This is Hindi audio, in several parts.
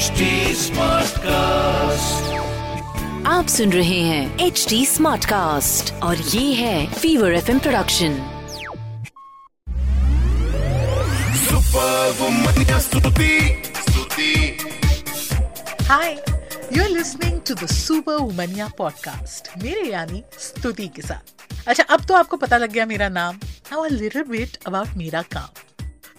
HD Smartcast. आप सुन रहे हैं एच डी स्मार्ट कास्ट और ये है fever F production hi you are listening to the super womania podcast मेरे यानी स्तुति के साथ। अच्छा अब तो आपको पता लग गया मेरा नाम। Now a little bit about मेरा काम।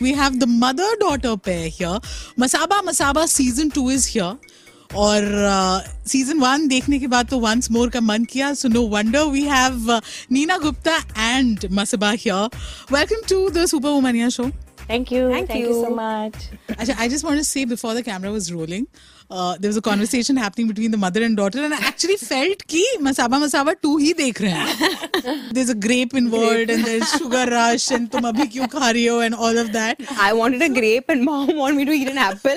We have the mother daughter pair here. Masaba Masaba season 2 is here. और सीज़न uh, वन देखने के बाद तो वंस मोर का मन किया so no wonder we have Neena Gupta and Masaba here welcome to the Super Womania Show Thank you. Thank, Thank you. you. so much. Actually, I just want to say before the camera was rolling, uh, there was a conversation happening between the mother and daughter, and I actually felt ki Masaba Masaba 2 hi dekh rahe There's a grape involved, grape. and there's sugar rush, and tum abhi kyun and all of that. I wanted a grape, and mom wanted me to eat an apple.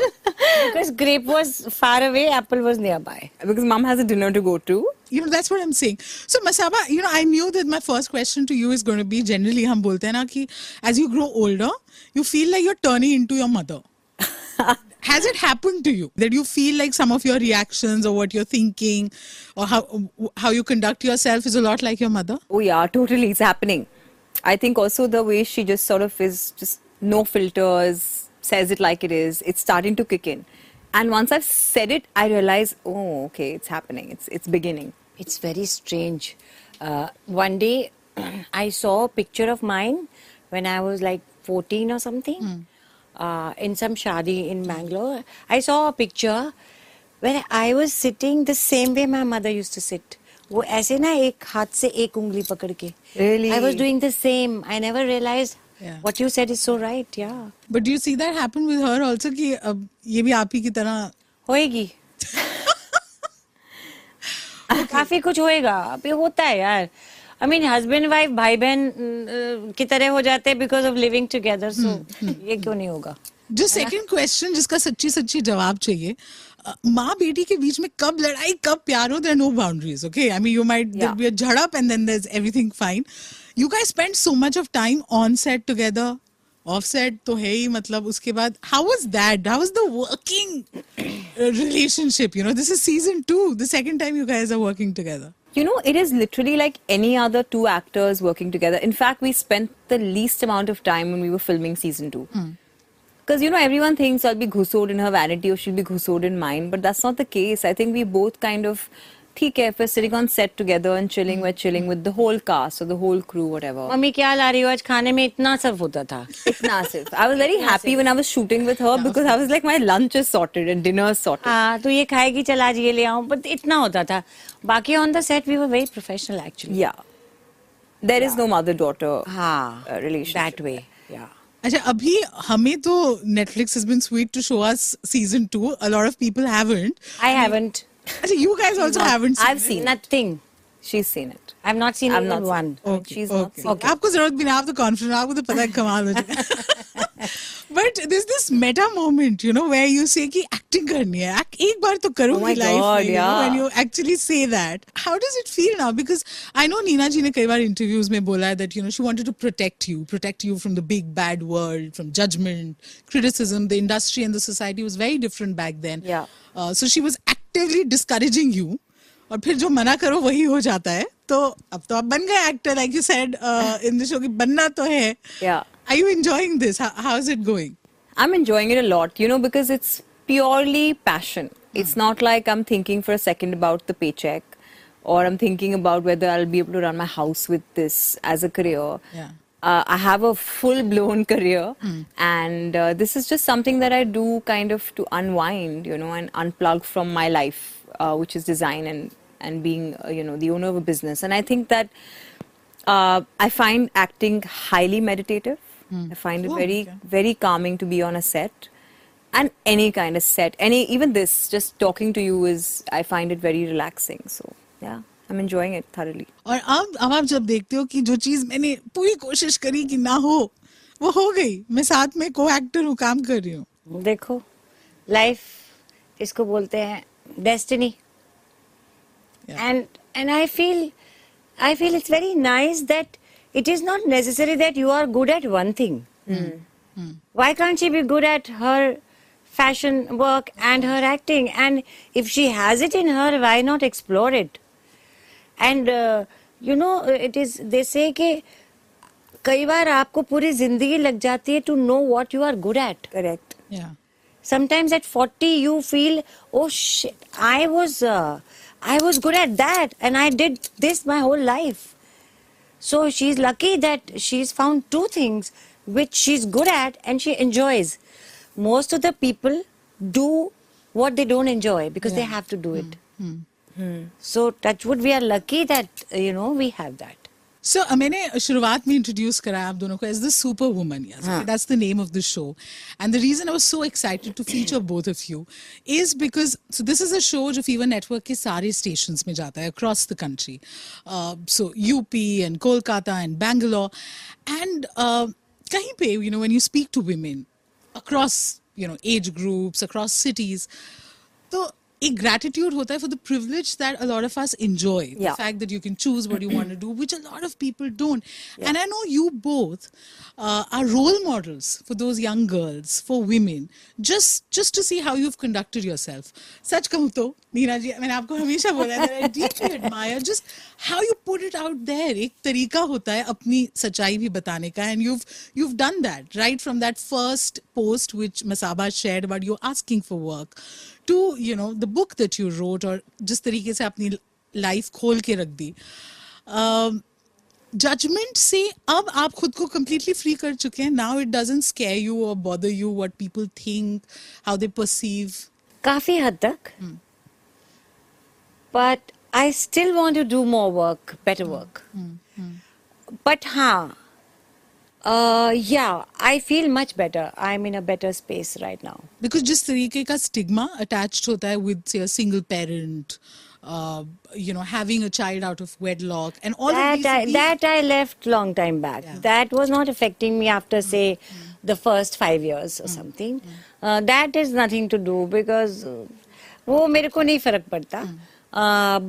because grape was far away, apple was nearby. Because mom has a dinner to go to you know that's what i'm saying. So masaba you know i knew that my first question to you is going to be generally hum bolte hain na ki as you grow older you feel like you're turning into your mother. Has it happened to you that you feel like some of your reactions or what you're thinking or how how you conduct yourself is a lot like your mother? Oh yeah totally it's happening. I think also the way she just sort of is just no filters says it like it is it's starting to kick in. And once i've said it i realize oh okay it's happening. It's it's beginning. It's very strange. Uh, one day, I saw a picture of mine when I was like 14 or something uh, in some shadi in Bangalore. I saw a picture where I was sitting the same way my mother used to sit. वो ऐसे ना एक हाथ से एक उंगली पकड़ के Really? I was doing the same. I never realized Yeah. what you said is so right. Yeah. But do you see that happen with her also कि अब ये भी आप ही की तरह होएगी काफ़ी कुछ होएगा। अभी होता है यार। आई मीन हस्बैंड वाइफ भाई बहन की तरह हो जाते हैं because of living together so ये क्यों नहीं होगा? जो सेकंड क्वेश्चन जिसका सच्ची सच्ची जवाब चाहिए माँ बेटी के बीच में कब लड़ाई कब प्यार हो there no boundaries okay I mean you might there be a झड़प and then there is everything fine you guys spend so much of time on set together off set तो है ही मतलब उसके बाद how was that how was the working Uh, relationship. You know, this is season two, the second time you guys are working together. You know, it is literally like any other two actors working together. In fact, we spent the least amount of time when we were filming season two. Hmm. Because, mm. you know, everyone thinks I'll be ghussoed in her vanity or she'll be ghussoed in mine, but that's not the case. I think we both kind of ठीक है, if we're sitting on set together and chilling, we're chilling with the whole cast or the whole crew, whatever. Mummy क्या ला रही हो आज खाने में इतना सब होता था Itna sif. I was very happy when I was shooting with her because I was like, my lunch is sorted and dinner is sorted. हाँ तो ये खाएगी चल आज ये ले आऊं बट इतना होता था बाकी on the set we were very professional actually Yeah. There is no mother daughter हाँ uh, relationship. That way yeah अच्छा अभी हमें तो Netflix has been sweet to show us season 2 a lot of people haven't I haven't अच्छा you guys also haven't seen I've it? seen it. Nothing She's seen it. I have not seen I've even not one seen Okay, She's not okay. seen it. आपको जरूरत भी नहीं आप तो कॉन्फिडेंट आपको तो पता है कमाल हो जाएगा but this this meta moment you know where you say कि एक्टिंग करनी है Act- एक बार तो Oh करूंगी my लाइफ God, में you know, yeah. when you actually say that how does it feel now because I know Neena ji ने कई बार इंटरव्यूज में बोला है that you know she wanted to protect you protect you from the big bad world from judgment criticism the industry and the society was very different back then Yeah. uh, so actively discouraging you और फिर जो मना करो वही हो जाता है। तो अब तो आप बन गए actor like you said in the show की बनना तो है। Are you enjoying this how is it going I am enjoying it a lot you know because it's purely passion it's not like I am thinking for a second about the pay or I am thinking about whether I be able to run my house with this as a career Uh, I have a full blown career, and uh, this is just something that I do kind of to unwind, you know, and unplug from my life, uh, which is design and and being, uh, you know, the owner of a business. And I think that uh, I find acting highly meditative. I find it Oh, very okay. very calming to be on a set, and any kind of set, any even this, just talking to you is I find it very relaxing. So yeah, I am enjoying it और अब अब आप जब देखते हो कि जो चीज़ मैंने पूरी कोशिश करी कि ना हो वो हो गई। मैं साथ में को एक्टर हूँ काम कर रही हूँ। देखो लाइफ इसको बोलते हैं destiny and and I feel I feel it's very nice that it is not necessary that you are good at one thing why can't she be good at her fashion work and her acting and if she has it in her why not explore it and you know it is they के कई बार आपको पूरी ज़िंदगी लग जाती है to know what you are good at correct sometimes at forty you feel oh I was I was good at that and I did this my whole life so she is lucky that she is found two things which she is good at and she enjoys most of the people do what they don't enjoy because they have to do it so touch wood we are lucky that uh, you know we have that So uh, मैंने शुरुआत में इंट्रोड्यूस कराया आप दोनों को as the super woman that's the name of the show and the reason I was so excited to feature both of you is because so this is a show जो फीवर नेटवर्क के सारे स्टेशन में जाता है across the country so UP and Kolkata and Bangalore and कहीं पे you know when you speak to women across you know age groups across cities तो एक gratitude होता है the privilege that a lot of us enjoy the Yeah. fact that you can choose what you want to do which a lot of people don't and i know you both uh, are role models for those young girls for women just just to see how you've conducted yourself सच कहूँ तो नीना जी मैंने आपको हमेशा बोला है that I deeply admire just how you put it out there एक तरीका होता है अपनी सच्चाई भी बताने का and you've you've done that right from that first post which Masaba shared about you asking for work to you know the book that you wrote और जिस तरीके से अपनी लाइफ खोल के रख दी। um, जजमेंट से अब आप खुद को कंप्लीटली फ्री कर चुके हैं। Now it doesn't scare you or bother you what people think how they perceive काफ़ी हद तक। But I still want to do more work better work but हाँ uh, yeah, I feel much better. I'm in a better space right now. because जिस तरीके का stigma attached होता है with say a single parent uh, you know having a child out of wedlock and all of that these, I, these- that I left long time back. Yeah. That was not affecting me after say the first five years or something. Uh, that is nothing to do because uh, वो मेरे को नहीं फर्क पड़ता uh,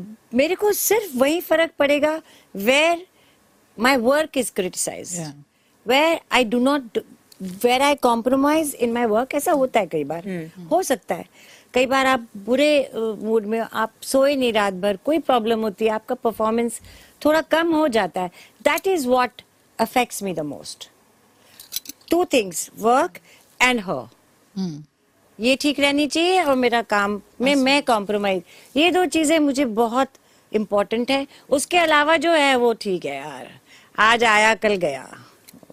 मेरे को सिर्फ वही फर्क पड़ेगा where my work is criticized Yeah. Where I do not where I compromise in my work ऐसा होता है कई बार। हो सकता है। कई बार आप बुरे मूड में आप सोए नहीं रात भर कोई प्रॉब्लम होती है आपका परफॉर्मेंस थोड़ा कम हो जाता है। That is what affects me the most two things work and her ये ठीक रहनी चाहिए और मेरा काम में मैं कॉम्प्रोमाइज ये दो चीज़ें मुझे बहुत इम्पोर्टेंट है। उसके अलावा जो है वो ठीक है यार। आज आया कल गया।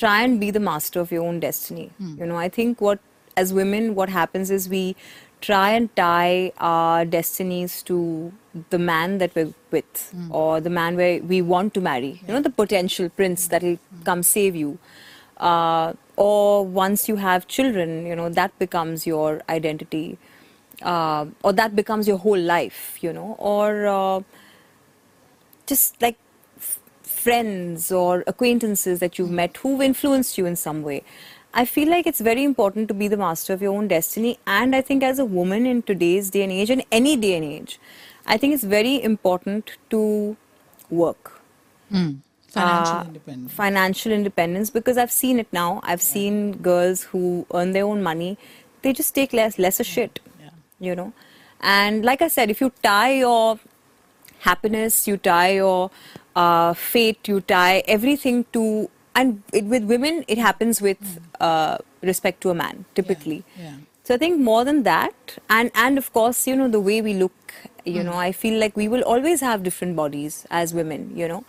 try and be the master of your own destiny. You know, I think what, as women, what happens is we try and tie our destinies to the man that we're with or the man where we want to marry. You know, the potential prince that will come save you. Uh, or once you have children, you know, that becomes your identity. Uh, or that becomes your whole life, you know, or uh, just like friends or acquaintances that you've met who've influenced you in some way. I feel like it's very important to be the master of your own destiny. And I think as a woman in today's day and age, and any day and age, I think it's very important to work. Financial uh, independence. Financial independence because I've seen it now. I've seen girls who earn their own money. They just take less lesser shit. Yeah. You know, and like I said, if you tie your happiness, you tie your uh, fate, you tie everything to, and it, with women, it happens with uh, respect to a man typically. yeah. So I think more than that, and and of course, you know, the way we look, you know, I feel like we will always have different bodies as women, you know,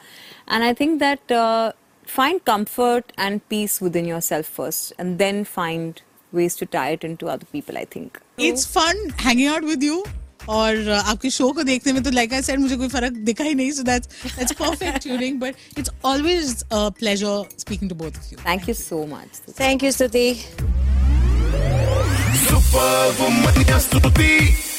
and I think that uh, find comfort and peace within yourself first, and then find ways to tie it into other people. I think. It's fun hanging out with you. और uh, आपके शो को देखने में तो लाइक आई सेड मुझे कोई फ़र्क दिखा ही नहीं so that's that's perfect tuning but it's always a pleasure speaking to both of you thank you so much thank you you, Super Woman या Stuti Stuti